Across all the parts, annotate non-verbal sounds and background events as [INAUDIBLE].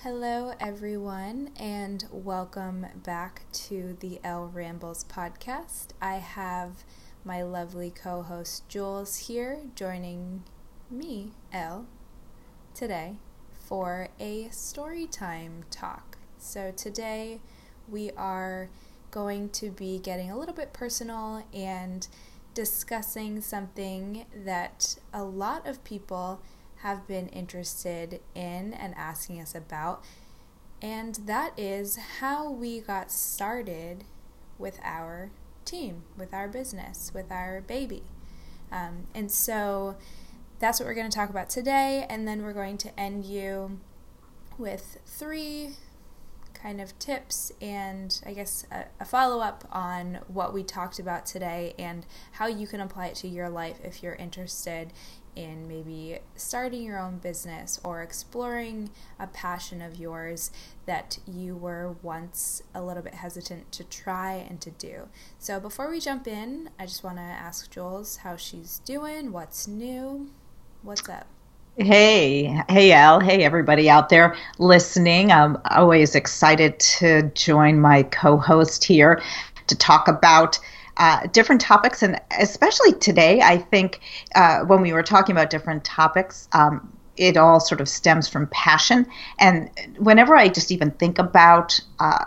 Hello, everyone, and welcome back to the Elle Rambles podcast. I have my lovely co host Jules here joining me, Elle, today for a story time talk. So, today we are going to be getting a little bit personal and discussing something that a lot of people have been interested in and asking us about, and that is how we got started with our team, with our business, with our baby. Um, and so that's what we're going to talk about today, and then we're going to end you with three kind of tips and I guess a, a follow up on what we talked about today and how you can apply it to your life if you're interested in maybe starting your own business or exploring a passion of yours that you were once a little bit hesitant to try and to do. So, before we jump in, I just want to ask Jules how she's doing, what's new, what's up. Hey, hey, Elle. Hey, everybody out there listening. I'm always excited to join my co host here to talk about uh, different topics. And especially today, I think uh, when we were talking about different topics, um, it all sort of stems from passion. And whenever I just even think about uh,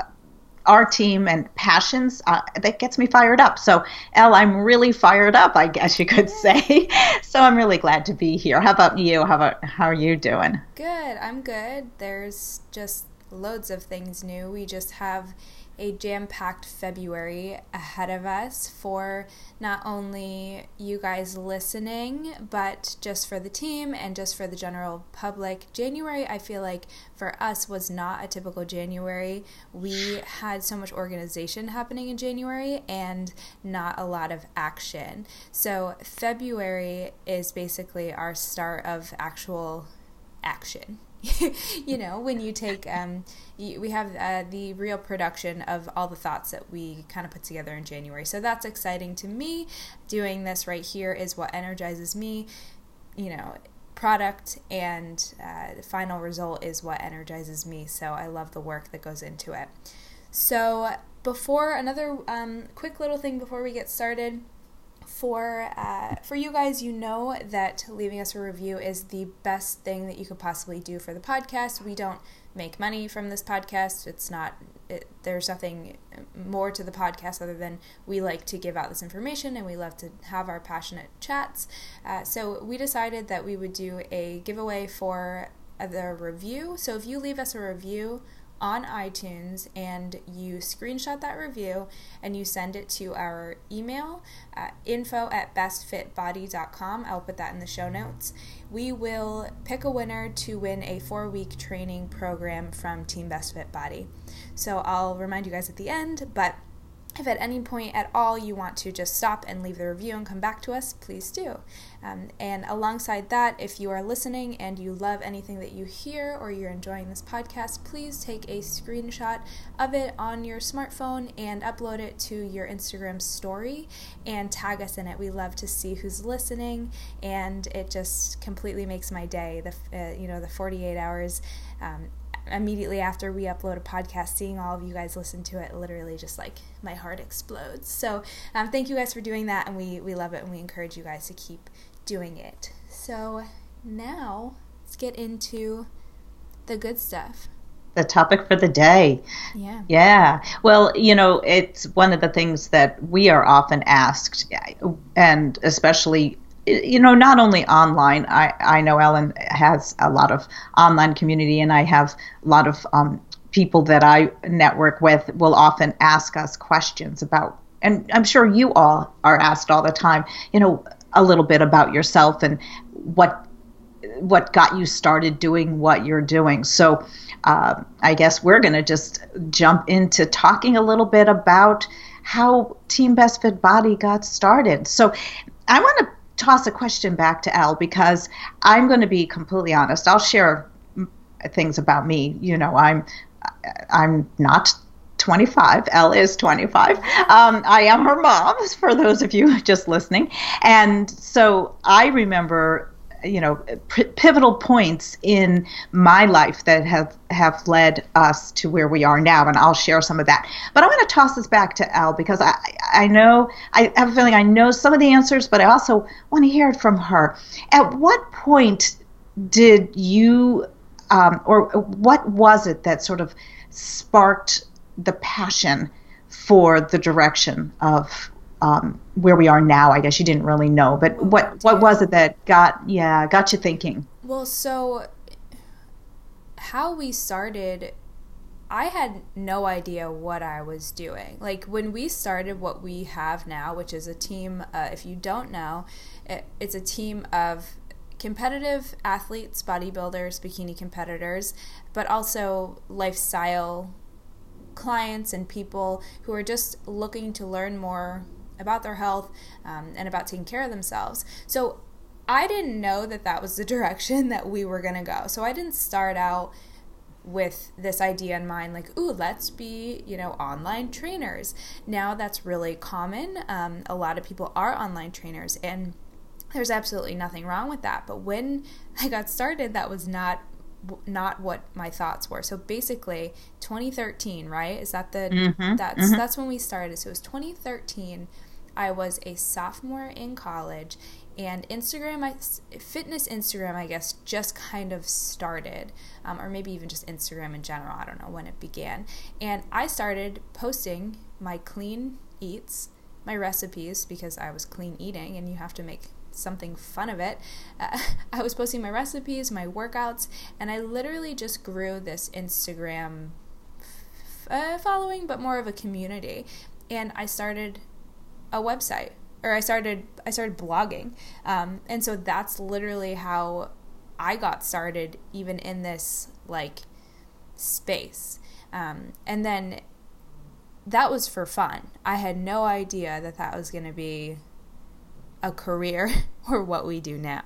our team and passions, uh, that gets me fired up. So, Elle, I'm really fired up, I guess you could say. [LAUGHS] so I'm really glad to be here. How about you? How about how are you doing? Good. I'm good. There's just loads of things new. We just have a jam packed February ahead of us for not only you guys listening, but just for the team and just for the general public. January, I feel like for us was not a typical January. We had so much organization happening in January and not a lot of action. So, February is basically our start of actual action. [LAUGHS] you know, when you take, um, we have uh, the real production of all the thoughts that we kind of put together in January. So that's exciting to me. Doing this right here is what energizes me. You know, product and uh, the final result is what energizes me. So I love the work that goes into it. So before another um, quick little thing before we get started for uh, for you guys, you know that leaving us a review is the best thing that you could possibly do for the podcast. We don't make money from this podcast. It's not. It, there's nothing more to the podcast other than we like to give out this information and we love to have our passionate chats. Uh, so we decided that we would do a giveaway for the review. So if you leave us a review on iTunes and you screenshot that review and you send it to our email, uh, info at bestfitbody.com. I'll put that in the show notes. We will pick a winner to win a four week training program from Team Best Fit Body. So I'll remind you guys at the end, but if at any point at all you want to just stop and leave the review and come back to us, please do. Um, and alongside that, if you are listening and you love anything that you hear or you're enjoying this podcast, please take a screenshot of it on your smartphone and upload it to your Instagram story and tag us in it. We love to see who's listening, and it just completely makes my day. The uh, you know the 48 hours. Um, immediately after we upload a podcast, seeing all of you guys listen to it, literally just like my heart explodes. So um, thank you guys for doing that, and we, we love it, and we encourage you guys to keep doing it. So now let's get into the good stuff. The topic for the day. Yeah. Yeah. Well, you know, it's one of the things that we are often asked, and especially you know, not only online. I, I know Ellen has a lot of online community, and I have a lot of um, people that I network with will often ask us questions about, and I'm sure you all are asked all the time, you know, a little bit about yourself and what what got you started doing what you're doing. So uh, I guess we're going to just jump into talking a little bit about how Team Best Fit Body got started. So I want to toss a question back to Elle because I'm going to be completely honest. I'll share things about me. You know, I'm I'm not 25. Elle is 25. Um, I am her mom, [LAUGHS] for those of you just listening. And so I remember you know p- pivotal points in my life that have have led us to where we are now and I'll share some of that. But I'm going to toss this back to Elle because I I know I have a feeling I know some of the answers but I also want to hear it from her. At what point did you um, or what was it that sort of sparked the passion for the direction of um, where we are now. I guess you didn't really know, but what what was it that got yeah got you thinking? Well, so how we started, I had no idea what I was doing. Like when we started what we have now, which is a team. Uh, if you don't know, it, it's a team of competitive athletes, bodybuilders, bikini competitors, but also lifestyle clients and people who are just looking to learn more about their health um, and about taking care of themselves. So I didn't know that that was the [LAUGHS] direction that we were going to go. So I didn't start out with this idea in mind like ooh let's be you know online trainers now that's really common um, a lot of people are online trainers and there's absolutely nothing wrong with that but when i got started that was not not what my thoughts were. So basically, 2013, right? Is that the mm-hmm, that's mm-hmm. that's when we started. So it was 2013. I was a sophomore in college, and Instagram, I, fitness Instagram, I guess, just kind of started, um, or maybe even just Instagram in general. I don't know when it began. And I started posting my clean eats, my recipes, because I was clean eating, and you have to make something fun of it. Uh, [LAUGHS] I was posting my recipes, my workouts, and I literally just grew this Instagram f- uh, following, but more of a community. And I started a website, or I started I started blogging, um, and so that's literally how I got started, even in this like space. Um, and then that was for fun. I had no idea that that was going to be a career [LAUGHS] or what we do now.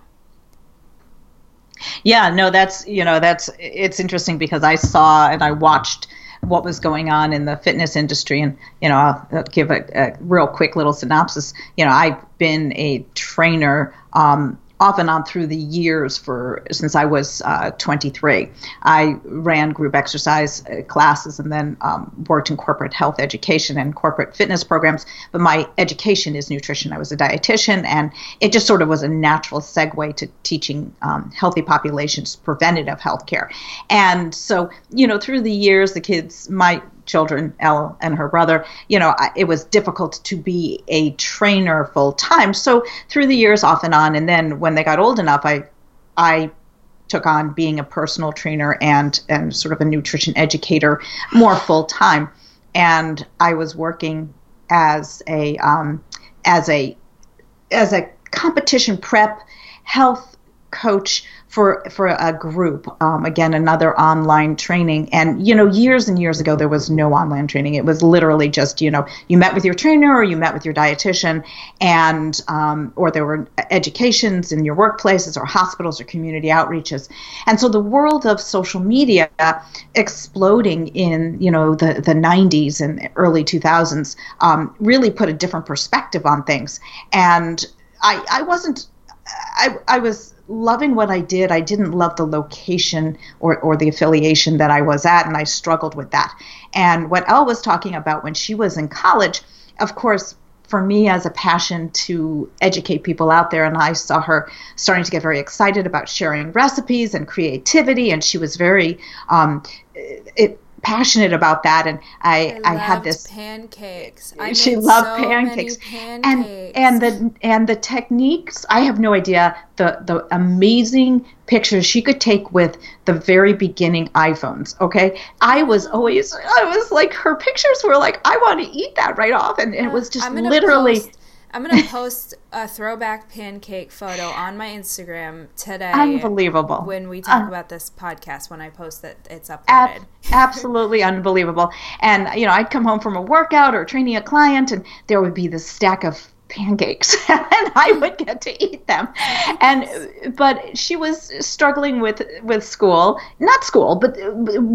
Yeah, no, that's, you know, that's, it's interesting because I saw and I watched what was going on in the fitness industry. And, you know, I'll, give a, a real quick little synopsis. You know, I've been a trainer um, off and on through the years for since I was uh, 23. I ran group exercise uh, classes and then um, worked in corporate health education and corporate fitness programs. But my education is nutrition. I was a dietitian, and it just sort of was a natural segue to teaching um, healthy populations preventative health care. And so, you know, through the years, the kids, my children, Elle and her brother, you know, it was difficult to be a trainer full time. So through the years, off and on, and then when they got old enough, I, I took on being a personal trainer and and sort of a nutrition educator more full time, and I was working as a um, as a as a competition prep health coach for for a group um, again another online training. And you know years and years ago there was no online training. It was literally just you know you met with your trainer or you met with your dietitian and um, or there were educations in your workplaces or hospitals or community outreaches. And so the world of social media exploding in you know the the 90s and early 2000s um, really put a different perspective on things. And I, I wasn't I, I was loving what I did. I didn't love the location or, or the affiliation that I was at, and I struggled with that. And what Elle was talking about when she was in college, of course, for me as a passion to educate people out there, and I saw her starting to get very excited about sharing recipes and creativity, and she was very um, it, passionate about that and I I, I had this pancakes. I she loved so pancakes. pancakes. And and the and the techniques I have no idea the the amazing pictures she could take with the very beginning iPhones, okay? I was always I was like her pictures were like I want to eat that right off and, and it was just literally post- I'm gonna [LAUGHS] post a throwback pancake photo on my Instagram today. Unbelievable. When we talk uh, about this podcast, when I post that it's uploaded. Ab- absolutely unbelievable. And you know, I'd come home from a workout or training a client, and there would be this stack of pancakes [LAUGHS] and I would get to eat them. And but she was struggling with with school, not school, but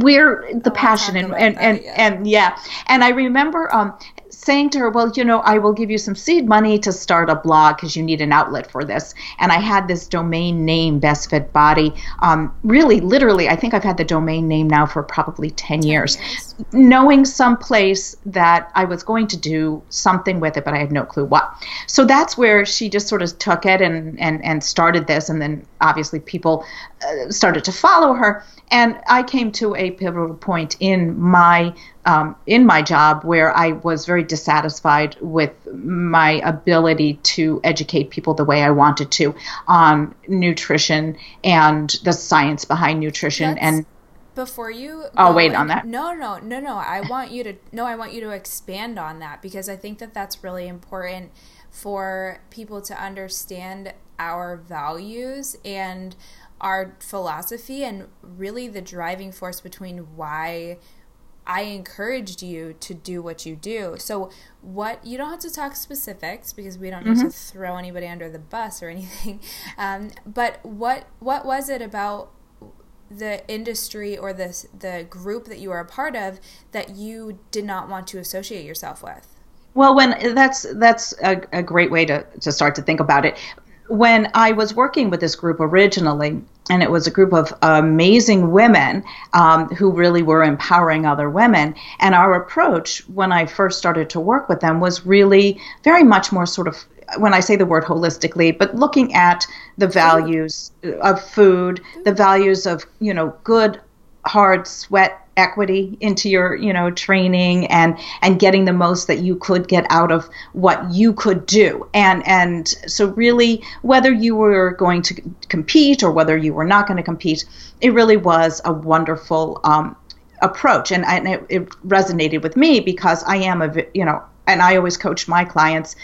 where the oh, passion and and, that, and, yeah. and yeah. And I remember um saying to her, Well, you know, I will give you some seed money to start a blog because you need an outlet for this. And I had this domain name, Best Fit Body. Um, really, literally, I think I've had the domain name now for probably 10 years. 10 years. Knowing someplace that I was going to do something with it, but I had no clue what. So that's where she just sort of took it and, and, and started this. And then obviously people uh, started to follow her. And I came to a pivotal point in my um, in my job where I was very dissatisfied with my ability to educate people the way I wanted to on nutrition and the science behind nutrition Let's, and before you I'll wait on that. No, no, no, no. I want you to no, I want you to expand on that because I think that that's really important for people to understand our values and our philosophy and really the driving force between why I encouraged you to do what you do. So, what you don't have to talk specifics because we don't mm-hmm. need to throw anybody under the bus or anything. [LAUGHS] Um, but what what was it about the industry or the the group that you are a part of that you did not want to associate yourself with? Well, when that's that's a, a great way to to start to think about it. When I was working with this group originally, and it was a group of amazing women um, who really were empowering other women. And our approach when I first started to work with them was really very much more sort of when I say the word holistically, but looking at the values of food, the values of you know good hard sweat equity into your you know training and and getting the most that you could get out of what you could do. And and so really whether you were going to compete or whether you were not going to compete it really was a wonderful um, approach. And, and it, it resonated with me because i am a you know and I always coach my clients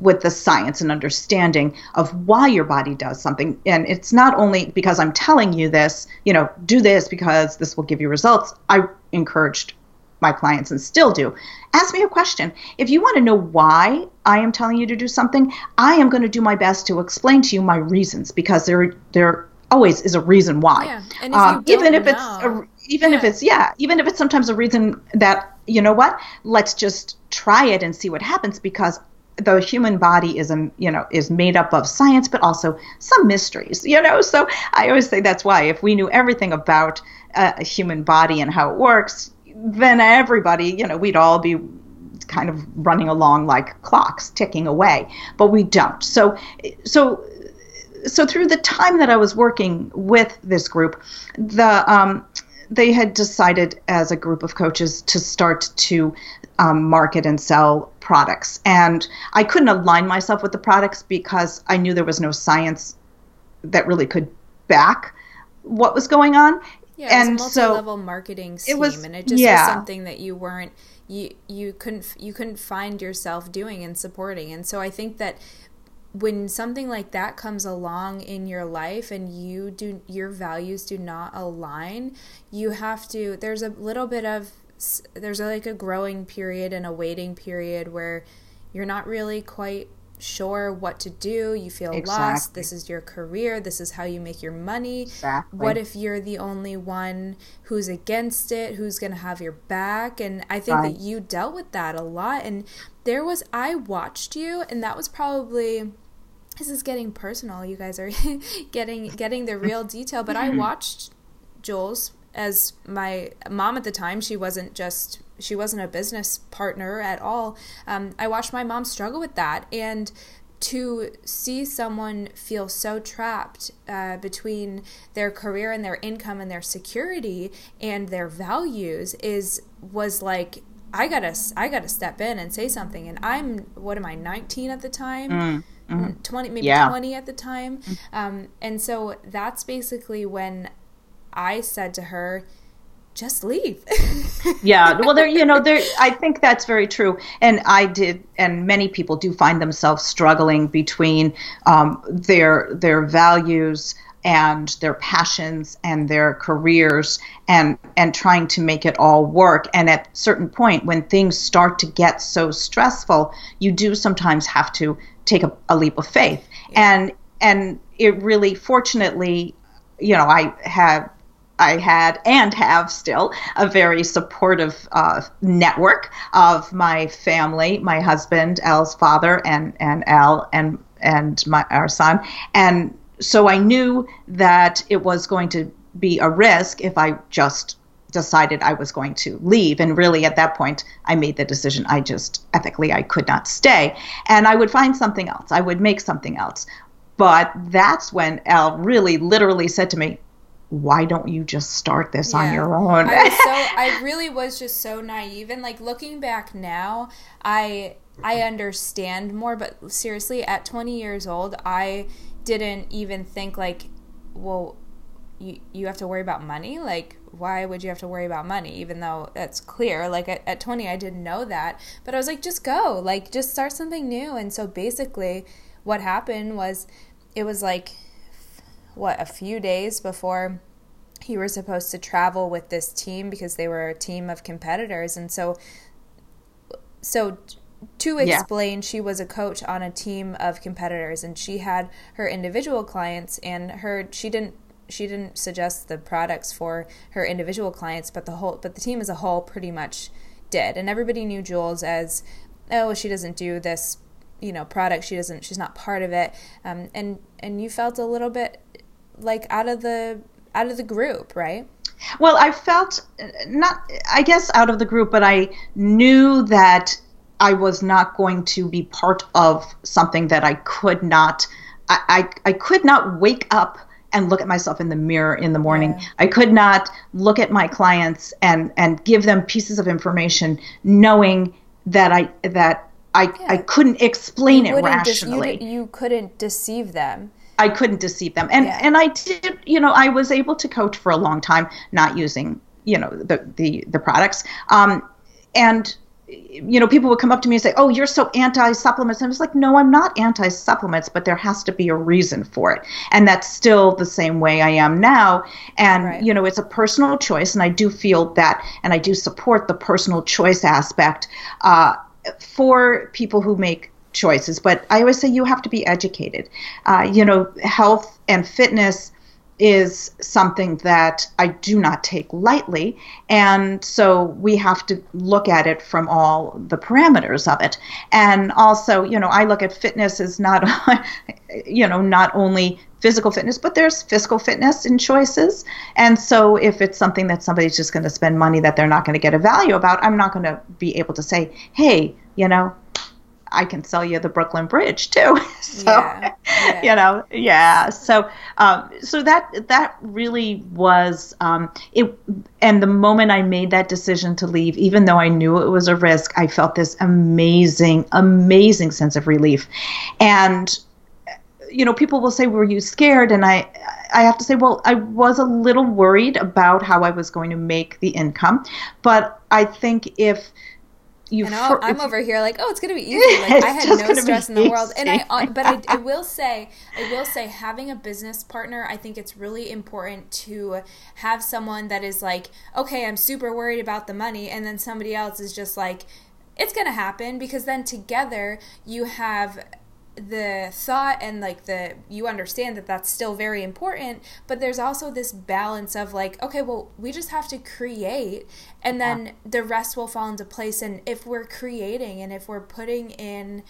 with the science and understanding of why your body does something. And it's not only because I'm telling you this, you know, do this because this will give you results. I encouraged my clients and still do. Ask me a question. If you want to know why I am telling you to do something, I am going to do my best to explain to you my reasons because there there always is a reason why. Yeah. And if um, even if know, it's a, even yeah. if it's yeah, even if it's sometimes a reason that you know what, let's just try it and see what happens because the human body is a you know is made up of science but also some mysteries you know so i always say that's why if we knew everything about uh, a human body and how it works then everybody you know we'd all be kind of running along like clocks ticking away but we don't so so so through the time that i was working with this group the um, they had decided as a group of coaches to start to um, market and sell products. And I couldn't align myself with the products because I knew there was no science that really could back what was going on. Yeah, and it was a multi-level so marketing scheme, it was, and it just yeah. was something that you weren't you you couldn't you couldn't find yourself doing and supporting. And so I think that when something like that comes along in your life and you do your values do not align, you have to there's a little bit of there's like a growing period and a waiting period where you're not really quite sure what to do. You feel exactly. lost. This is your career. This is how you make your money. Exactly. What if you're the only one who's against it, who's going to have your back? And I think right. that you dealt with that a lot. And there was, I watched you, and that was probably. This is getting personal. You guys are [LAUGHS] getting getting the real detail, but I [LAUGHS] watched Jules as my mom at the time she wasn't just she wasn't a business partner at all um, i watched my mom struggle with that and to see someone feel so trapped uh, between their career and their income and their security and their values is was like i gotta i gotta step in and say something and i'm what am i 19 at the time mm. Mm-hmm. 20 maybe yeah. 20 at the time mm. um, and so that's basically when I said to her, just leave. [LAUGHS] yeah, well, there, you know, there. I think that's very true, and I did, and many people do find themselves struggling between um, their their values and their passions and their careers and and trying to make it all work and at certain point when things start to get so stressful you do sometimes have to take a, a leap of faith yeah. and and it really fortunately you know i have I had and have still a very supportive uh, network of my family, my husband, Elle's father, and and Al and and my our son, and so I knew that it was going to be a risk if I just decided I was going to leave. And really, at that point, I made the decision I just ethically I could not stay, and I would find something else. I would make something else. But that's when Elle really, literally said to me, why don't you just start this yeah. on your own? I so [LAUGHS] I really was just so naive and like looking back now, I I understand more, but seriously, at 20 years old, I didn't even think like, well, you you have to worry about money, like why would you have to worry about money even though that's clear? Like at, at 20 i didn't know that but i was like just go like just start something new. And so basically what happened was it was like what a few days before you were supposed to travel with this team because they were a team of competitors. And so so to explain yeah. she was a coach on a team of competitors and she had her individual clients and her she didn't she didn't suggest the products for her individual clients, but the whole but the team as a whole pretty much did. And everybody knew Jules as oh, she doesn't do this, you know, product. She doesn't. She's not part of it. Um, and and you felt a little bit like out of the out of the group, right? Well, I felt not, I guess, out of the group, but I knew that I was not going to be part of something that I could not. I, I, I could not wake up and look at myself in the mirror in the morning. Yeah. I could not look at my clients and and give them pieces of information knowing that I that I yeah. I couldn't explain you it rationally. De- you, you, couldn't deceive them. I couldn't deceive them. And yeah. and I did, you know, I was able to coach for a long time not using, you know, the the the products. Um and you know, people would come up to me and say, "Oh, you're so anti-supplements." And I was like, "No, I'm not anti-supplements, but there has to be a reason for it." And that's still the same way I am now. And right. you know, it's a personal choice, and I do feel that, and I do support the personal choice aspect uh, for people who make choices. But I always say you have to be educated. Uh, you know, health and fitness is something that I do not take lightly. And so we have to look at it from all the parameters of it. And also, you know, I look at fitness as not, [LAUGHS] you know, not only physical fitness, but there's physical fitness in choices. And so if it's something that somebody's just going to spend money that they're not going to get a value about, I'm not going to be able to say, hey, you know, I can sell you the Brooklyn Bridge too. [LAUGHS] so yeah, [LAUGHS] yeah. you know, yeah. So um, so that that really was um, it. And the moment I made that decision to leave, even though I knew it was a risk, I felt this amazing, amazing sense of relief. And you know, people will say, "Were you scared?" And I I have to say, well, I was a little worried about how I was going to make the income, but I think if you. And for, I'm over here like, oh, it's gonna be [LAUGHS] easy. Like I had no stress in the world, and I. Uh, but I, I [LAUGHS] will say, I will say, having a business partner, I think it's really important to have someone that is like, okay, I'm super worried about the money, and then somebody else is just like, it's gonna happen because then together you have the thought and like the you understand that that's still very important but there's also this balance of like okay well we just have to create and then yeah. the rest will fall into place and if we're creating and if we're putting in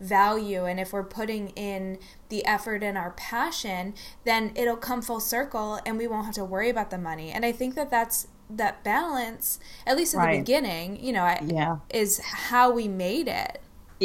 value and if we're putting in the effort and our passion then it'll come full circle and we won't have to worry about the money and i think that that's that balance at least in right. the beginning you know yeah. is how we made it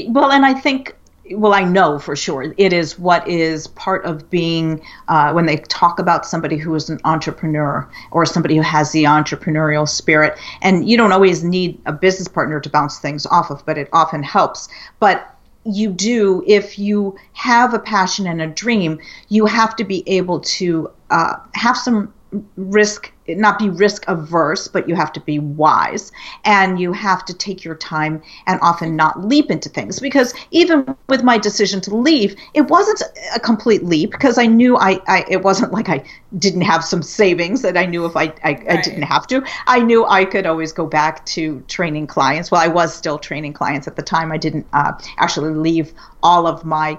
well and i think well, I know for sure it is what is part of being uh, when they talk about somebody who is an entrepreneur or somebody who has the entrepreneurial spirit. And you don't always need a business partner to bounce things off of, but it often helps. But you do, if you have a passion and a dream, you have to be able to uh, have some risk not be risk averse but you have to be wise. And you have to take your time and often not leap into things. Because even with my decision to leave it wasn't a complete leap because i knew i, I it wasn't like i didn't have some savings that i knew if I, I, right. I didn't have to. I knew i could always go back to training clients. Well i was still training clients at the time. I didn't uh, actually leave all of my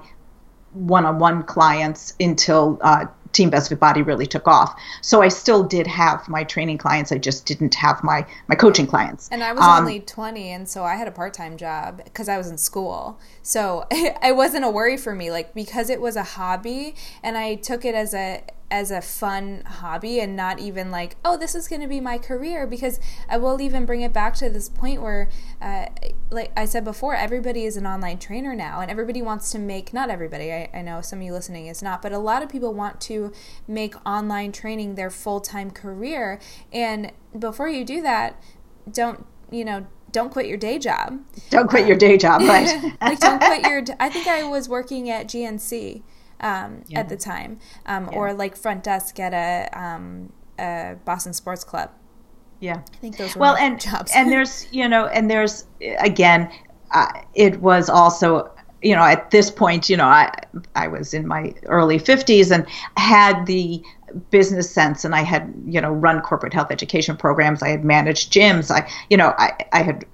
one-on-one clients until uh, Team Best Fit Body really took off. So I still did have my training clients. I just didn't have my my coaching clients. And I was um, only 20, and so I had a part time job because I was in school. So [LAUGHS] it wasn't a worry for me, like because it was a hobby, and I took it as a as a fun hobby and not even like, oh, this is going to be my career. Because I will even bring it back to this point where, uh, like I said before, everybody is an online trainer now, and everybody wants to make, not everybody, I, I know some of you listening is not, but a lot of people want to make online training their full time career. And before you do that, don't, you know, don't quit your day job. Don't quit your day job, [LAUGHS] right? like don't quit your. I think I was working at GNC um, yeah. at the time, um, yeah. or like front desk at a, um, a Boston Sports Club. Yeah, I think those were well, and jobs. and there's you know, and there's again, uh, it was also you know at this point you know I I was in my early 50s and had the business sense and I had you know run corporate health education programs I had managed gyms I you know I I had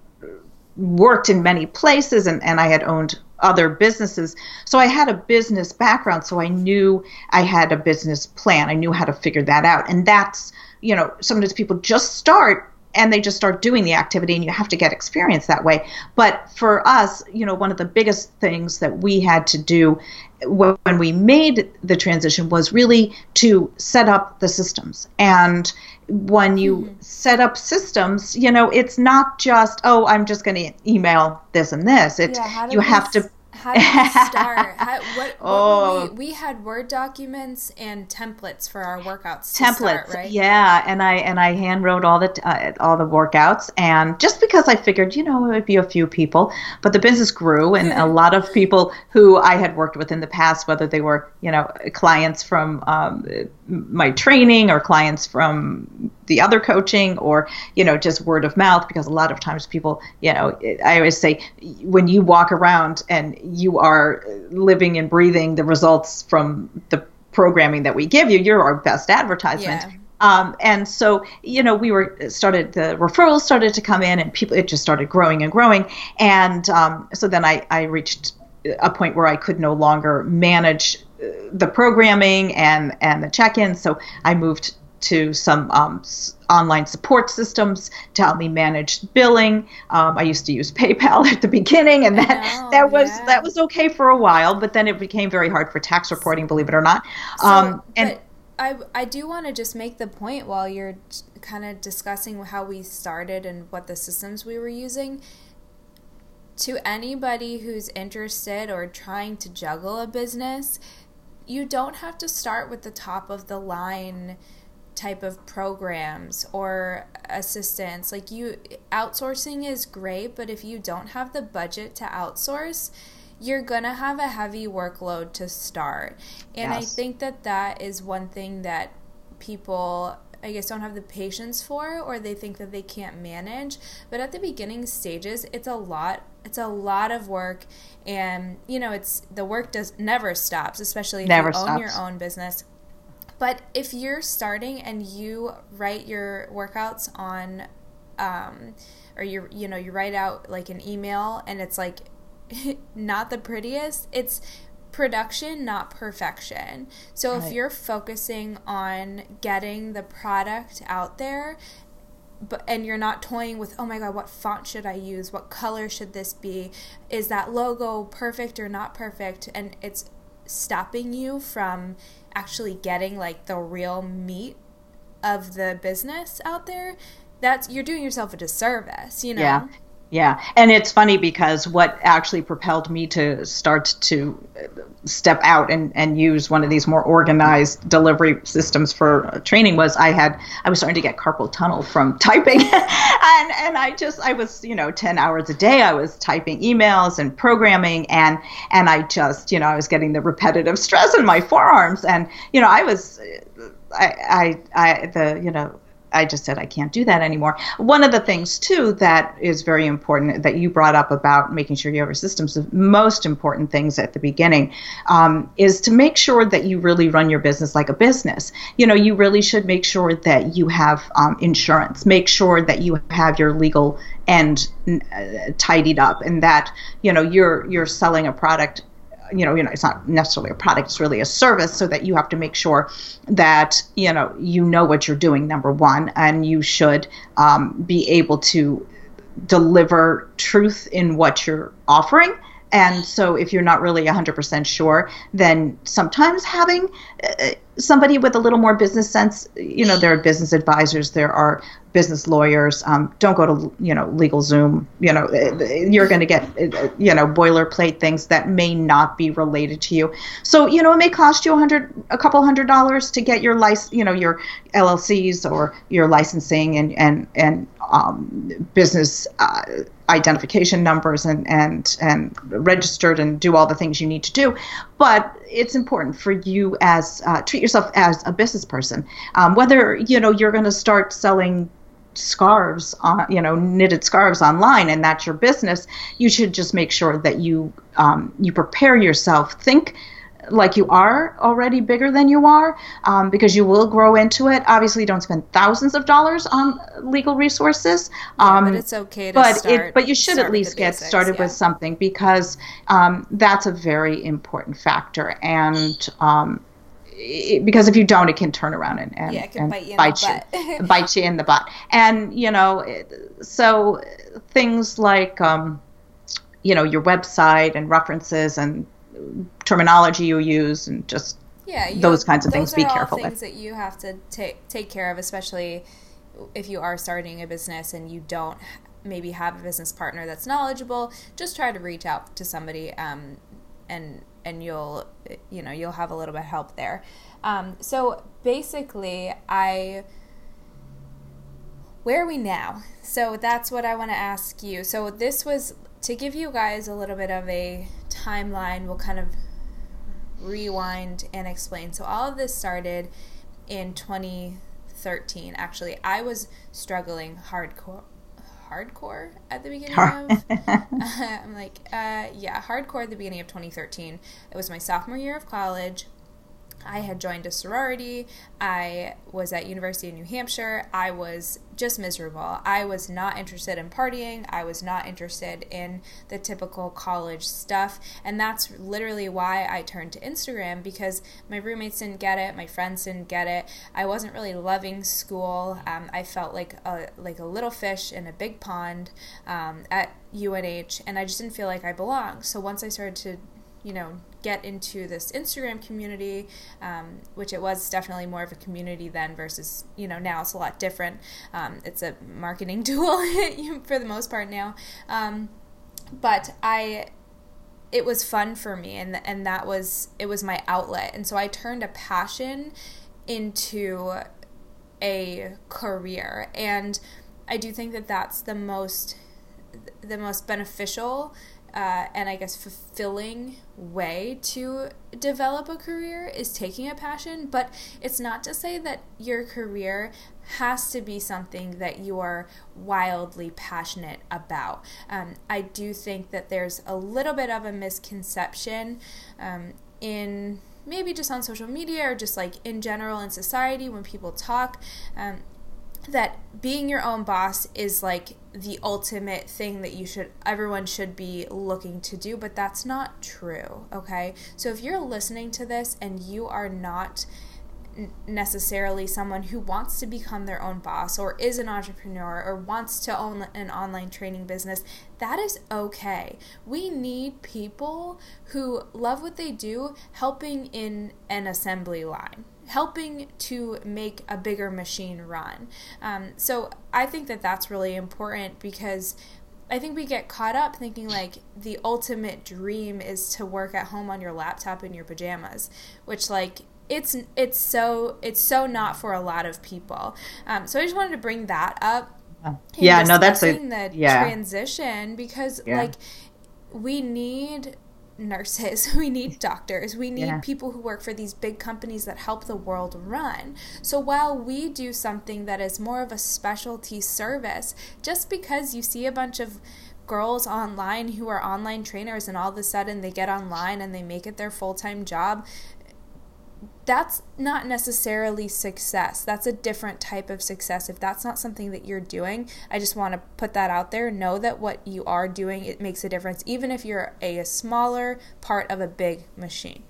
worked in many places and, and I had owned other businesses. So I had a business background, so I knew I had a business plan. I knew how to figure that out. And that's, you know, sometimes people just start and they just start doing the activity and you have to get experience that way. But for us, you know, one of the biggest things that we had to do when we made the transition was really to set up the systems. And when you mm-hmm. set up systems, you know, it's not just, oh, I'm just going to email this and this. It's yeah, you have to how did we start? [LAUGHS] How, what, what oh. we, we, had Word documents and templates for our workouts. templates, start, right? Yeah, and I and I hand wrote all the uh, all the workouts, and just because I figured, you know, it would be a few people, but the business grew, and a [LAUGHS] lot of people who I had worked with in the past, whether they were, you know, clients from um, my training or clients from the other coaching or you know just word of mouth because a lot of times people you know i always say when you walk around and you are living and breathing the results from the programming that we give you you're our best advertisement yeah. Um, and so, you know, we were started the referrals started to come in, and people it just started growing and growing. And um, so then I, I reached a point where I could no longer manage uh, the programming and and the check-in. So I moved to some um, online support systems to help me manage billing. Um, I used to use PayPal [LAUGHS] at the beginning, and that know, that was yeah. that was okay for a while, but then it became very hard for tax reporting, believe it or not. So, um, and I I do want to just make the point while you're kind of discussing how we started and what the systems we were using. To anybody who's interested or trying to juggle a business, you don't have to start with the top of the line type of programs or assistance. Like you outsourcing is great, but if you don't have the budget to outsource, you're going to have a heavy workload to start. And yes. I think that that is one thing that people I guess don't have the patience for or they think that they can't manage. But at the beginning stages, it's a lot it's a lot of work and you know, it's the work does never stops, especially if never you stops. own your own business. But if you're starting and you write your workouts on, um, or you you know you write out like an email and it's like [LAUGHS] not the prettiest, it's production, not perfection. So right. if you're focusing on getting the product out there but and you're not toying with oh my god what font should i use what color should this be is that logo perfect or not perfect and it's stopping you from actually getting like the real meat of the business out there, that's you're doing yourself a disservice, you know. Yeah. Yeah, and it's funny because what actually propelled me to start to step out and, and use one of these more organized delivery systems for training was I had I was starting to get carpal tunnel from [LAUGHS] typing, and and I just I was you know ten hours a day I was typing emails and programming and and I just you know I was getting the repetitive stress in my forearms. And you know I was I I, I the you know I just said I can't do that anymore. One of the things too that is very important that you brought up about making sure you have your systems, the most important things at the beginning um, is to make sure that you really run your business like a business. You know, you really should make sure that you have um, insurance. Make sure that you have your legal end uh, tidied up, and that you know you're you're selling a product you know, you know, it's not necessarily a product; it's really a service. So that you have to make sure that you know you know what you're doing. Number one, and you should um, be able to deliver truth in what you're offering. And so, if you're not really 100% sure, then sometimes having uh, somebody with a little more business sense, you know, there are business advisors, there are business lawyers. Um, don't go to, you know, LegalZoom. You know, you're going to get, you know, boilerplate things that may not be related to you. So, you know, it may cost you a hundred, a couple hundred dollars to get your license, you know, your LLCs or your licensing and and and um, business uh, identification numbers and and and registered and do all the things you need to do. But it's important for you as uh, treat yourself as a business person. Um, whether you know you're going to start selling scarves on you know knitted scarves online and that's your business you should just make sure that you um, you prepare yourself think like you are already bigger than you are um, because you will grow into it. Obviously, don't spend thousands of dollars on legal resources. Yeah, um, but it's okay to but start. It, but you should at least get basics, started yeah. with something because um, that's a very important factor. And um, it, because if you don't, it can turn around and, and, Yeah, and bite you in the bite butt. you, [LAUGHS] bite you in the butt. And you know, so things like um, you know your website and references and terminology you use and just yeah, you- those kinds of things be careful with. things that you have to take take care of, especially if you are starting a business and you don't maybe have a business partner that's knowledgeable. Just try to reach out to somebody, um, and and you'll you know you'll have a little bit of help there. Um, so basically, I where are we now? So that's what I want to ask you. So this was to give you guys a little bit of a timeline. We'll kind of rewind and explain. So all of this started in 2013. Actually, I was struggling hardcore hardcore at the beginning of [LAUGHS] [LAUGHS] I'm like uh, yeah, hardcore at the beginning of 2013. It was my sophomore year of college. I had joined a sorority. I was at University of New Hampshire. I was just miserable. I was not interested in partying. I was not interested in the typical college stuff. And that's literally why I turned to Instagram because my roommates didn't get it, my friends didn't get it. I wasn't really loving school. Um, I felt like a like a little fish in a big pond um, at UNH, and I just didn't feel like I belonged. So once I started to you know get into this instagram community um, which it was definitely more of a community then versus you know now it's a lot different. Um, it's a marketing [LAUGHS] tool for the most part now. Um, but i it was fun for me and and that was it was my outlet. And so i turned a passion into a career. And i do think that that's the most the most beneficial uh, and I guess fulfilling way to develop a career is taking a passion. But it's not to say that your career has to be something that you are wildly passionate about. Um, I do think that there's a little bit of a misconception um, in maybe just on social media or just like in general in society when people talk. Um, that being your own boss is like the ultimate thing that you should everyone should be looking to do but that's not true okay? So if you're listening to this and you are not necessarily someone who wants to become their own boss or is an entrepreneur or wants to own an online training business that is okay. We need people who love what they do helping in an assembly line helping to make a bigger machine run. Um, so I think that that's really important because I think we get caught up thinking like the ultimate dream is to work at home on your laptop in your pajamas, which like it's it's so it's so not for a lot of people. Um, so I just wanted to bring that up. Yeah, no, that's a- the yeah. transition because Yeah. like we need nurses, [LAUGHS] we need doctors, we need Yeah. people who work for these big companies that help the world run. So while we do something that is more of a specialty service, just because you see a bunch of girls online who are online trainers and all of a sudden they get online and they make it their full-time job that's not necessarily success. That's a different type of success. If that's not something that you're doing, I just want to put that out there. Know that what you are doing it makes a difference even if you're a, smaller part of a big machine.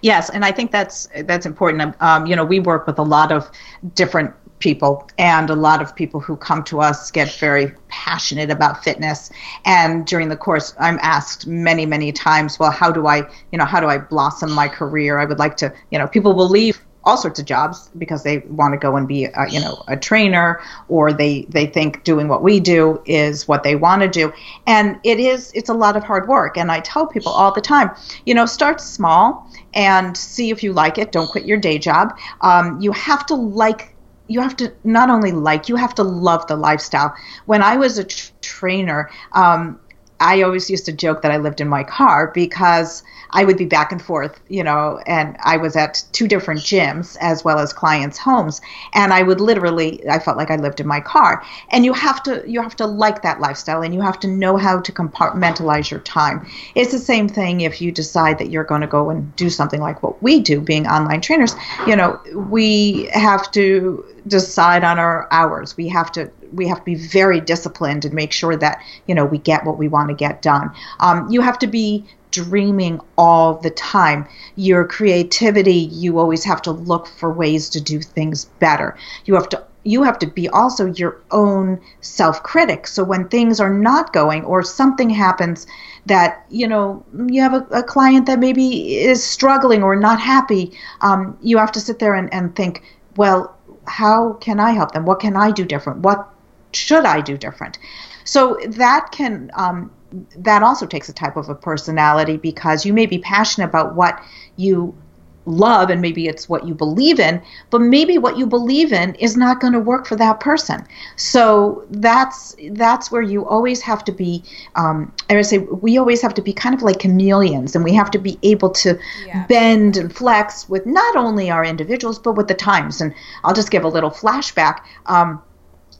Yes, and I think that's that's important. Um, you know, we work with a lot of different people and a lot of people who come to us get very passionate about fitness. And during the course i'm asked many many times well how do i you know how do i blossom my career? I would like to you know people will leave all sorts of jobs because they want to go and be a, you know a trainer or they they think doing what we do is what they want to do. And it is it's a lot of hard work and i tell people all the time you know start small and see if you like it. Don't quit your day job. Um, you have to like you have to not only like you have to love the lifestyle when i was a tr- trainer um, i always used to joke that i lived in my car because I would be back and forth, you know, and I was at two different gyms as well as clients' homes, and I would literally, I felt like I lived in my car. And you have to, you have to like that lifestyle, and you have to know how to compartmentalize your time. It's the same thing if you decide that you're going to go and do something like what we do, being online trainers. You know, we have to decide on our hours. We have to we have to be very disciplined and make sure that you know we get what we want to get done. Um, you have to be dreaming all the time. Your creativity, you always have to look for ways to do things better. You have to you have to be also your own self-critic. So when things are not going or something happens that you know you have a, a client that maybe is struggling or not happy, um, you have to sit there and, and think, well, how can I help them? What can I do different? What should I do different? So that can um, that also takes a type of a personality because you may be passionate about what you love and maybe it's what you believe in but maybe what you believe in is not going to work for that person. So that's that's where you always have to be um, i would say we always have to be kind of like chameleons and we have to be able to yeah. bend and flex with not only our individuals but with the times. And i'll just give a little flashback. Um,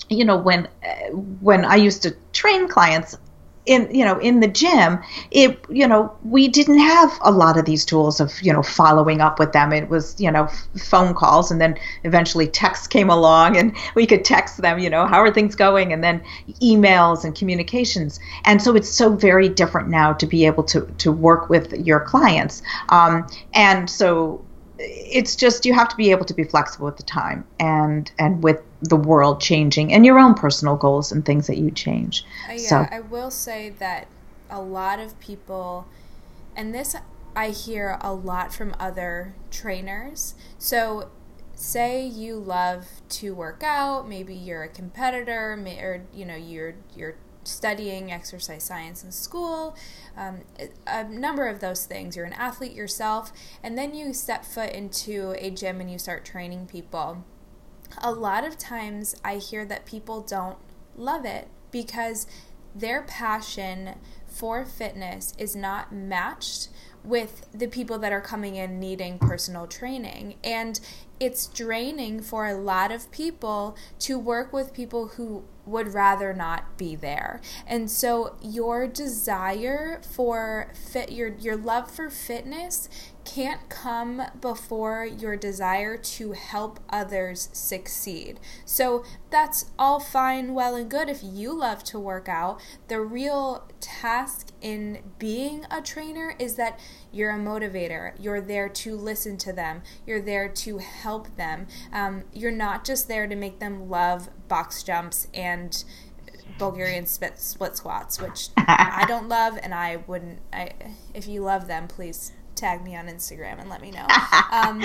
you know when when i used to train clients in you know in the gym it you know we didn't have a lot of these tools of you know following up with them. It was you know phone calls and then eventually texts came along and [LAUGHS] we could text them you know how are things going and then emails and communications. And so it's so very different now to be able to to work with your clients. Um, and so it's just you have to be able to be flexible with the time and and with the world changing and your own personal goals and things that you change. Uh, yeah, so. I will say that a lot of people, and this I hear a lot from other trainers. So, say you love to work out, maybe you're a competitor, or you know you're you're studying exercise science in school, um, a number of those things. You're an athlete yourself, and then you step foot into a gym and you start training people a lot of times I hear that people don't love it because their passion for fitness is not matched with the people that are coming in needing personal training. And it's draining for a lot of people to work with people who would rather not be there. And so your desire for fit your your love for fitness can't come before your desire to help others succeed. So that's all fine, well, and good if you love to work out. The real task in being a trainer is that you're a motivator. You're there to listen to them, you're there to help them. Um, you're not just there to make them love box jumps and Bulgarian split, split squats, which [LAUGHS] I don't love, and I wouldn't. I, if you love them, please tag me on Instagram and let me know. [LAUGHS] Um,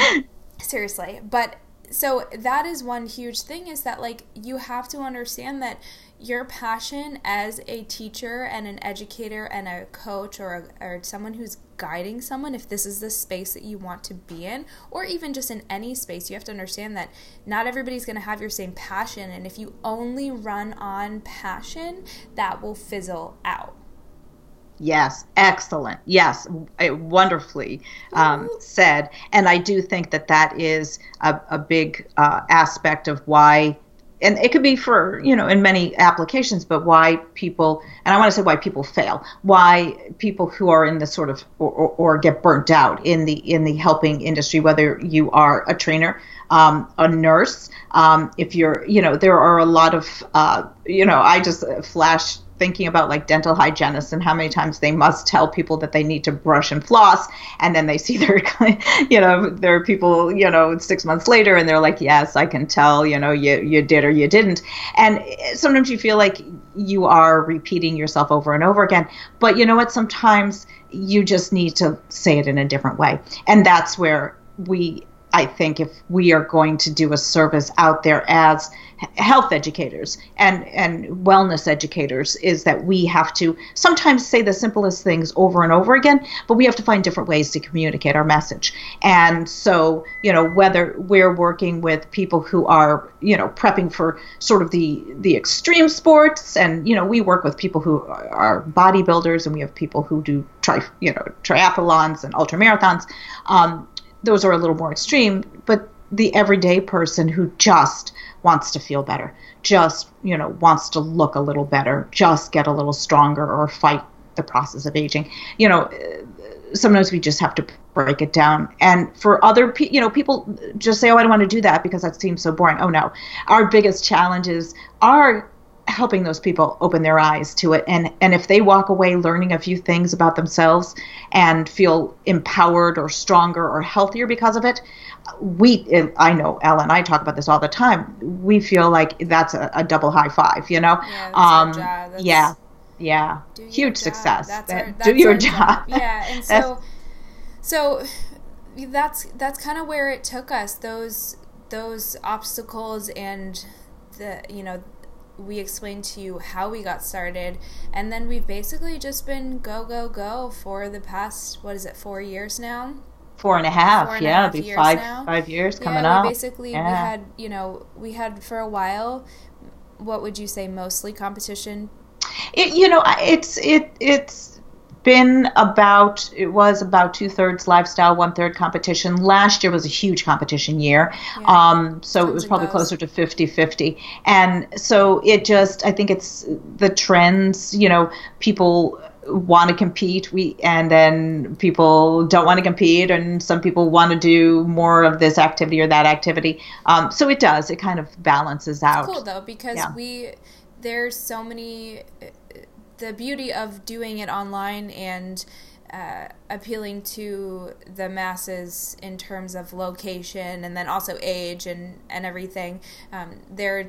seriously, but so that is one huge thing is that like you have to understand that your passion as a teacher and an educator and a coach or, a, or someone who's guiding someone if this is the space that you want to be in or even just in any space you have to understand that not everybody's going to have your same passion. And if you only run on passion that will fizzle out Yes, excellent. Yes, wonderfully um, said. And I do think that that is a, a big uh, aspect of why and it could be for you know in many applications but why people and i want to say why people fail why people who are in the sort of or, or, or get burnt out in the in the helping industry whether you are a trainer um, a nurse um, if you're you know there are a lot of uh, you know i just flash thinking about like dental hygienists and how many times they must tell people that they need to brush and floss and then they [LAUGHS] see their you know there are people you know six months later and they're like yes i can tell you know you you did or you didn't. And sometimes you feel like you are repeating yourself over and over again but you know what? Sometimes you just need to say it in a different way. And that's where we I think if we are going to do a service out there as health educators and, and wellness educators, is that we have to sometimes say the simplest things over and over again, but we have to find different ways to communicate our message. And so, you know, whether we're working with people who are, you know, prepping for sort of the the extreme sports, and you know, we work with people who are bodybuilders, and we have people who do tri, you know, triathlons and ultra marathons. Um, those are a little more extreme, but the everyday person who just wants to feel better, just, you know, wants to look a little better, just get a little stronger or fight the process of aging. You know, sometimes we just have to break it down. And for other people, you know, people just say, "Oh, I don't want to do that because that seems so boring." Oh no. Our biggest challenges are helping those people open their eyes to it. And and if they walk away learning a few things about themselves and feel empowered or stronger or healthier because of it we i know Elle and i talk about this all the time we feel like that's a, a double high five you know? Yeah um that's, yeah yeah. Huge success. That's That- our- do your our job. [LAUGHS] Yeah, and so so that's that's kind of where it took us. Those those obstacles and the you know we explained to you how we got started and then we've basically just been go go go for the past what is it four years now? Four and a half and a yeah half it'll be five now. five years coming yeah, up we basically we had you know we had for a while what would you say mostly competition? It, you know, it's it it's been about it was about two thirds lifestyle, one third competition. Last year was a huge competition year, Yeah. um, so it was probably closer to 50-50. And so it just I think it's the trends. You know, people want to compete we and then people don't want to compete and some people want to do more of this activity or that activity um, so it does it kind of balances out cool though because Yeah. we there's so many the beauty of doing it online and uh, appealing to the masses in terms of location and then also age and and everything um, there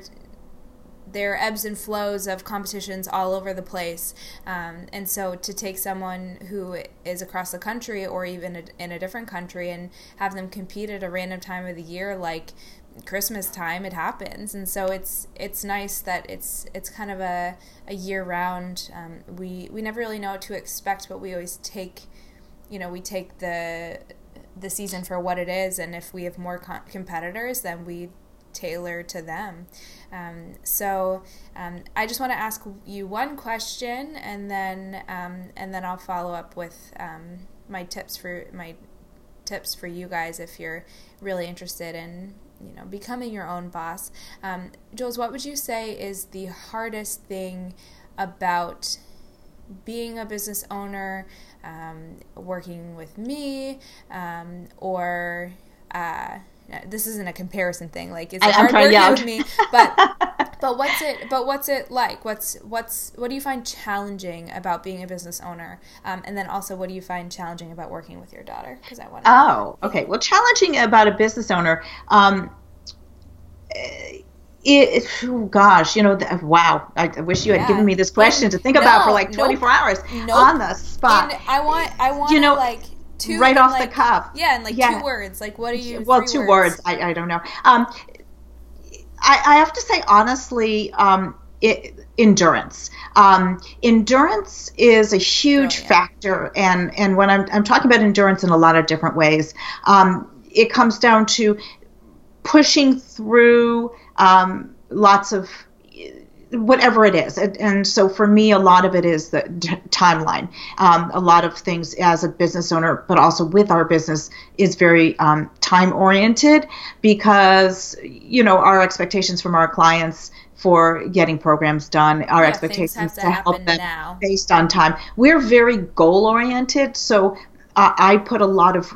there are ebbs and flows of competitions all over the place. Um, and so to take someone who is across the country or even in a different country and have them compete at a random time of the year, like Christmas time, it happens. And so it's it's nice that it's it's kind of a, a year round. Um, we we never really know what to expect, but we always take, you know, we take the the season for what it is, and if we have more com- competitors, then we tailor to them. Um, so um, I just want to ask you one question, and then um, and then I'll follow up with um, my tips for my tips for you guys if you're really interested in you know becoming your own boss. Um, Jules, what would you say is the hardest thing about being a business owner, um, working with me, um, or uh, this isn't a comparison thing. Like, is it I- hard trying- working with me? But [LAUGHS] but what's it? But what's it like? What's what's what do you find challenging about being a business owner? Um, and then also, what do you find challenging about working with your daughter? Because I want to. Oh, okay. Well, challenging about a business owner. Um, it, oh gosh, you know, th- wow. I, I wish you had Yeah. given me this question to think about for like 24 nope. hours Nope. on the spot. and I want I want You know, like two right off the cuff. Yeah, and like Yeah. two words. Like, what are you? well, two words. I, I don't know. Um, I, I have to say honestly, um, it, endurance. Um, endurance is a huge Brilliant. factor, and and when I'm I'm talking about endurance in a lot of different ways, um, it comes down to pushing through um, lots of whatever it is. And, and, so for me, a lot of it is the t- timeline. Um, a lot of things as a business owner, but also with our business, is very um, time oriented because, you know, our expectations from our clients for getting programs done, our yeah, expectations to, to help them now. based on time. We're very goal oriented. So uh, I put a lot of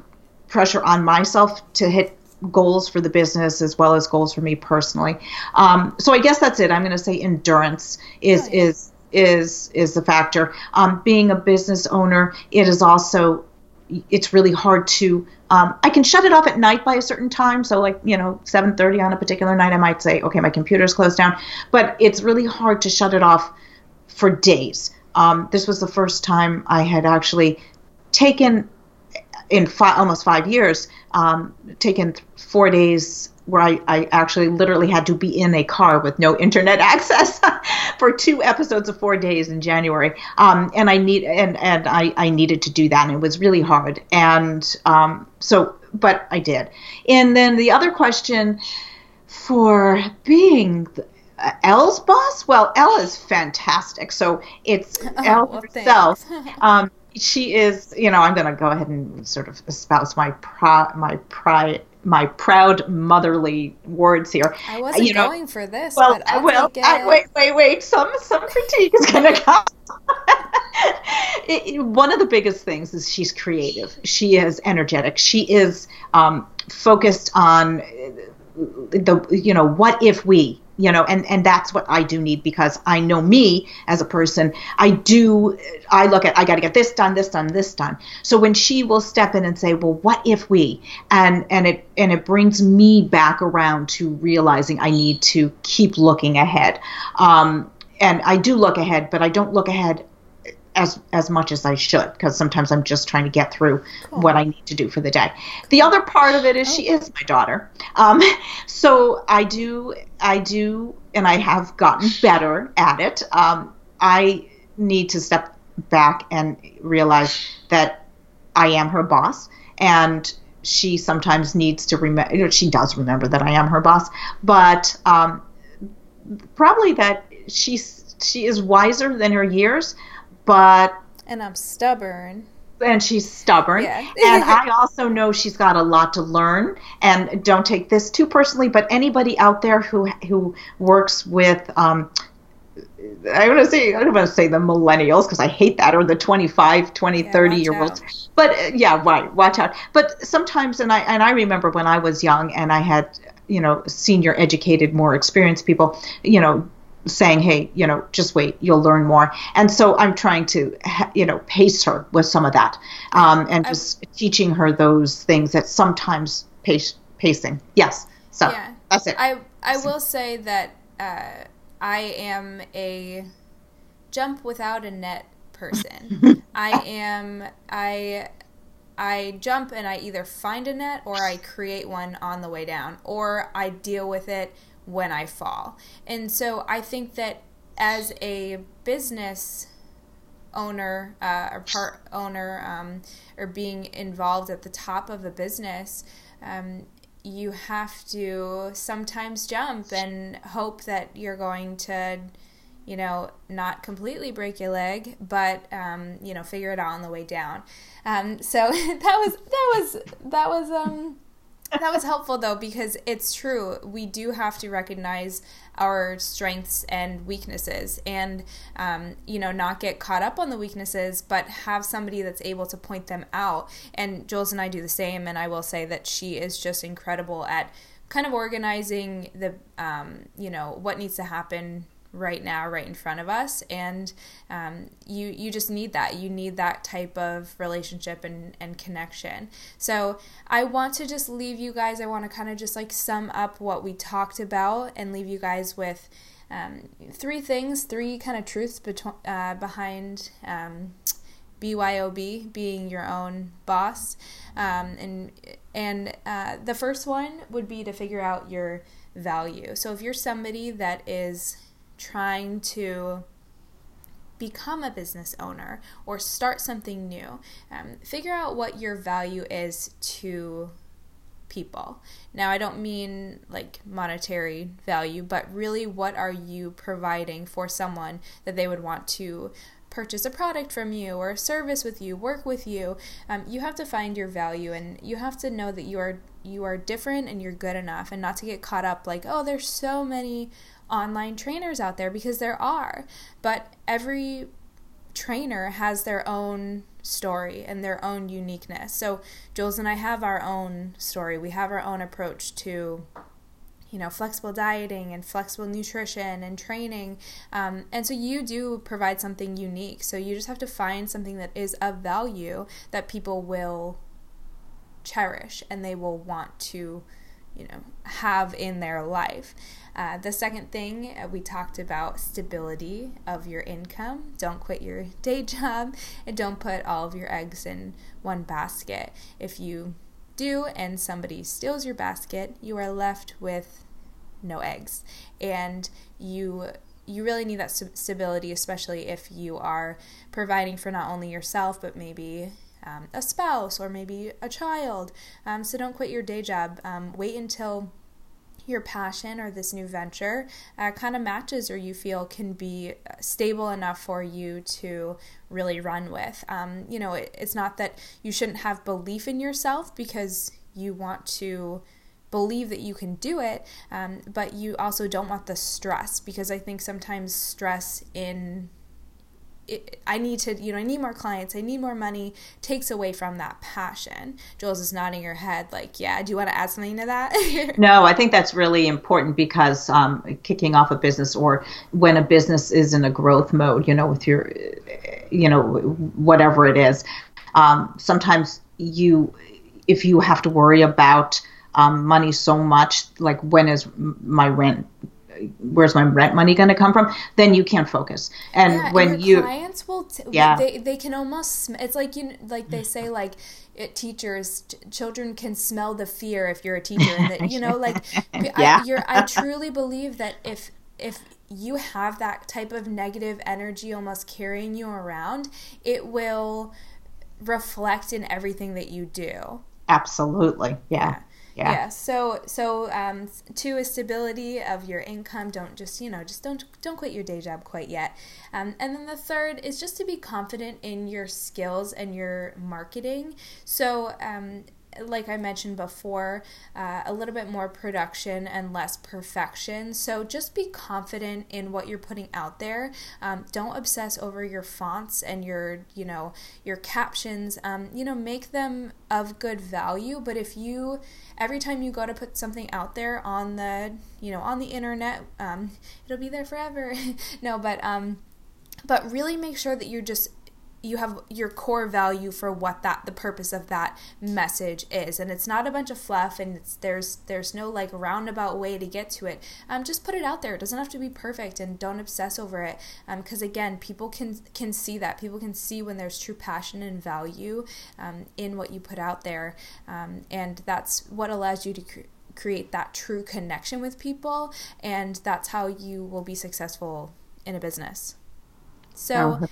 pressure on myself to hit goals for the business as well as goals for me personally. Um, so I guess that's it. I'm going to say endurance is is is is the factor. Um, being a business owner, it is also it's really hard to. Um, I can shut it off at night by a certain time. So like you know 7:30 on a particular night, I might say, okay, my computer's closed down. But it's really hard to shut it off for days. Um, this was the first time I had actually taken in fi- almost five years, um, taken four days where I, I actually literally had to be in a car with no internet [LAUGHS] access for two episodes of four days in January. Um, and I need and and I, I needed to do that, and it was really hard. And um, so, but I did. And then the other question for being uh, Elle's boss, well, Elle is fantastic. So it's oh, Elle well, herself. [LAUGHS] um, she is, you know, I'm going to go ahead and sort of espouse my pro- my pride my proud motherly words here. I uh, wasn't you know, going for this. Well, but well, uh, I, wait, wait, wait. Some some critique is going to come. [LAUGHS] it, one of the biggest things is she's creative. She is energetic. She is um, focused on uh, the you know what if we you know and and that's what i do need because i know me as a person. I do i look at i got to get this done this done this done. So when she will step in and say well what if we? And and it and it brings me back around to realizing i need to keep looking ahead. Um and i do look ahead but i don't look ahead as as much as I should because sometimes I'm just trying to get through cool. what I need to do for the day. The other part of it is oh. she is my daughter, um, [LAUGHS] so I do I do and I have gotten better at it. Um, I need to step back and realize that I am her boss and she sometimes needs to remember she does remember that I am her boss but um, probably that she's she is wiser than her years but and I'm stubborn. And she's stubborn. Yeah. and I also know she's got a lot to learn. And don't take this too personally, but anybody out there who who works with um, I want to say I don't want to say the millennials because I hate that or the 25, 20, yeah, 30 year olds. But uh, yeah, right, watch out. But sometimes and I and I remember when I was young and I had you know senior educated more experienced people you know saying, hey, you know, just wait, you'll learn more. And so I'm trying to, you know, pace her with some of that um, and just i teaching her those things that sometimes pace, pacing. Yes. So yeah. that's it. I, I will say that uh, I am a jump without a net person. [LAUGHS] I am, I, I jump and I either find a net or I create one on the way down or I deal with it when I fall. And so I think that as a business owner uh, or part owner um, or being involved at the top of a business, um, you have to sometimes jump and hope that you're going to you know, not completely break your leg, but um, you know, figure it out on the way down. Um, so [LAUGHS] that was that was that was um, that was helpful though because it's true. We do have to recognize our strengths and weaknesses, and um, you know, not get caught up on the weaknesses, but have somebody that's able to point them out. And Jules and I do the same. And I will say that she is just incredible at kind of organizing the um, you know what needs to happen right now, right in front of us. And um, you you just need that. You need that type of relationship and, and connection. So I want to just leave you guys. I want to kind of just like sum up what we talked about and leave you guys with um, three things, three kind of truths beto- uh, behind. Um, BYOB, being your own boss, um, and and uh, the first one would be to figure out your value. So if you're somebody that is trying to become a business owner or start something new, um, figure out what your value is to people. Now, I don't mean like monetary value, but really what are you providing for someone that they would want to purchase a product from you or a service with you, work with you. Um, you have to find your value and you have to know that you are you are different and you're good enough and not to get caught up like, oh, there's so many online trainers out there because there are. But every trainer has their own story and their own uniqueness. So Jules and I have our own story. We have our own approach to you know flexible dieting and flexible nutrition and training um, and so you do provide something unique so you just have to find something that is of value that people will cherish and they will want to you know have in their life uh, the second thing uh, we talked about stability of your income don't quit your [LAUGHS] day job and don't put all of your eggs in one basket if you do and somebody steals your basket you are left with no eggs and you you really need that stability especially if you are providing for not only yourself but maybe um, a spouse or maybe a child. Um, so don't quit your day job. Um, wait until your passion or this new venture uh, kind of matches or you feel can be stable enough for you to really run with. Um, you know, it, it's not that you shouldn't have belief in yourself because you want to believe that you can do it, um, but you also don't want the stress because I think sometimes stress in I need to, you know, I need more clients, I need more money, takes away from that passion. Jules is nodding her head, like, yeah, do you want to add something to that? [LAUGHS] no, I think that's really important because um, kicking off a business or when a business is in a growth mode, you know, with your, you know, whatever it is, um, sometimes you, if you have to worry about um, money so much, like when is my rent where's my rent money going to come from? Then you can't focus. And yeah, when and you clients will t- yeah. they, they can almost it's like you like they say like it, teachers t- children can smell the fear if you're a teacher and that you know like [LAUGHS] yeah. I, you're, I [LAUGHS] truly believe that if if you have that type of negative energy almost carrying you around it will reflect in everything that you do. Absolutely. Yeah. yeah yeah. yeah. So so um, two is stability of your income. Don't just you know just don't don't quit your day job quite yet. Um, and then the third is just to be confident in your skills and your marketing. So um, like I mentioned before, uh, a little bit more production and less perfection. So just be confident in what you're putting out there. Um, don't obsess over your fonts and your, you know, your captions. Um, you know, make them of good value. But if you every time you go to put something out there on the, you know, on the internet, um, it'll be there forever. [LAUGHS] no, but um, but really make sure that you're just you have your core value for what that the purpose of that message is. And it's not a bunch of fluff and there's there's no like roundabout way to get to it. Um, just put it out there. It doesn't have to be perfect and don't obsess over it. Because um, again people can can see that. People can see when there's true passion and value um, in what you put out there. Um, and that's what allows you to cre- create that true connection with people. And that's how you will be successful in a business. So oh,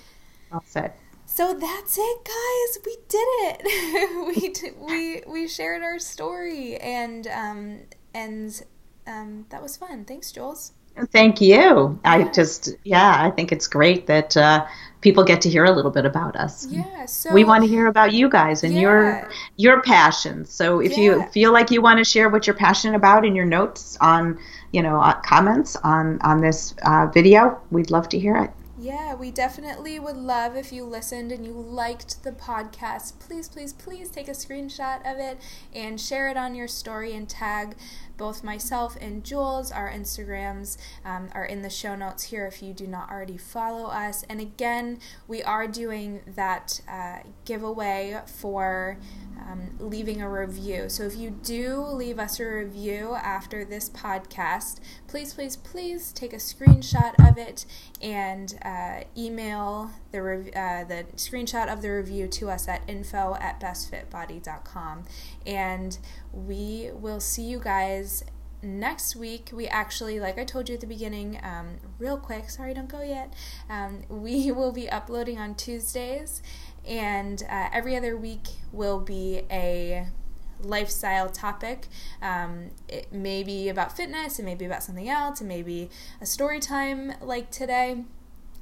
well said so that's it, guys. We did it. [LAUGHS] we we we shared our story, and um and um that was fun. Thanks, Jules. Thank you. I just yeah, I think it's great that uh, people get to hear a little bit about us. Yeah. So we want to hear about you guys and yeah. your your passions. So if yeah. you feel like you want to share what you're passionate about in your notes on you know uh, comments on on this uh, video, we'd love to hear it. Yeah, we definitely would love if you listened and you liked the podcast. Please, please, please take a screenshot of it and share it on your story and tag both myself and Jules. Our Instagrams um, are in the show notes here if you do not already follow us. And again, we are doing that uh, giveaway for um, leaving a review. So if you do leave us a review after this podcast, please, please, please take a screenshot of it and uh, email the, rev- uh, the screenshot of the review to us at info at bestfitbody.com. And we will see you guys next week we actually like i told you at the beginning um, real quick sorry don't go yet um, we [LAUGHS] will be uploading on tuesdays and uh, every other week will be a lifestyle topic. Um, it may be about fitness, it may be about something else, it may be a story time like today.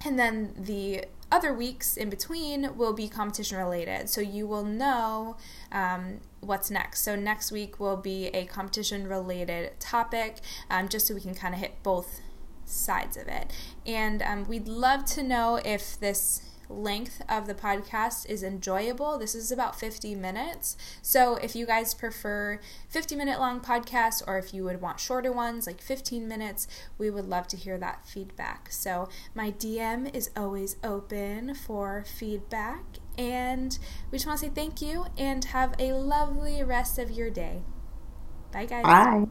And then the other weeks in between will be competition related. So you will know um, what's next. So next week will be a competition related topic, um, just so we can kind of hit both sides of it. And um, we'd love to know if this length of the podcast is enjoyable. This is about 50 minutes. So if you guys prefer 50 minute long podcasts or if you would want shorter ones like 15 minutes, we would love to hear that feedback. So my DM is always open for feedback. And we just want to say thank you and have a lovely rest of your day. Bye, guys. Bye.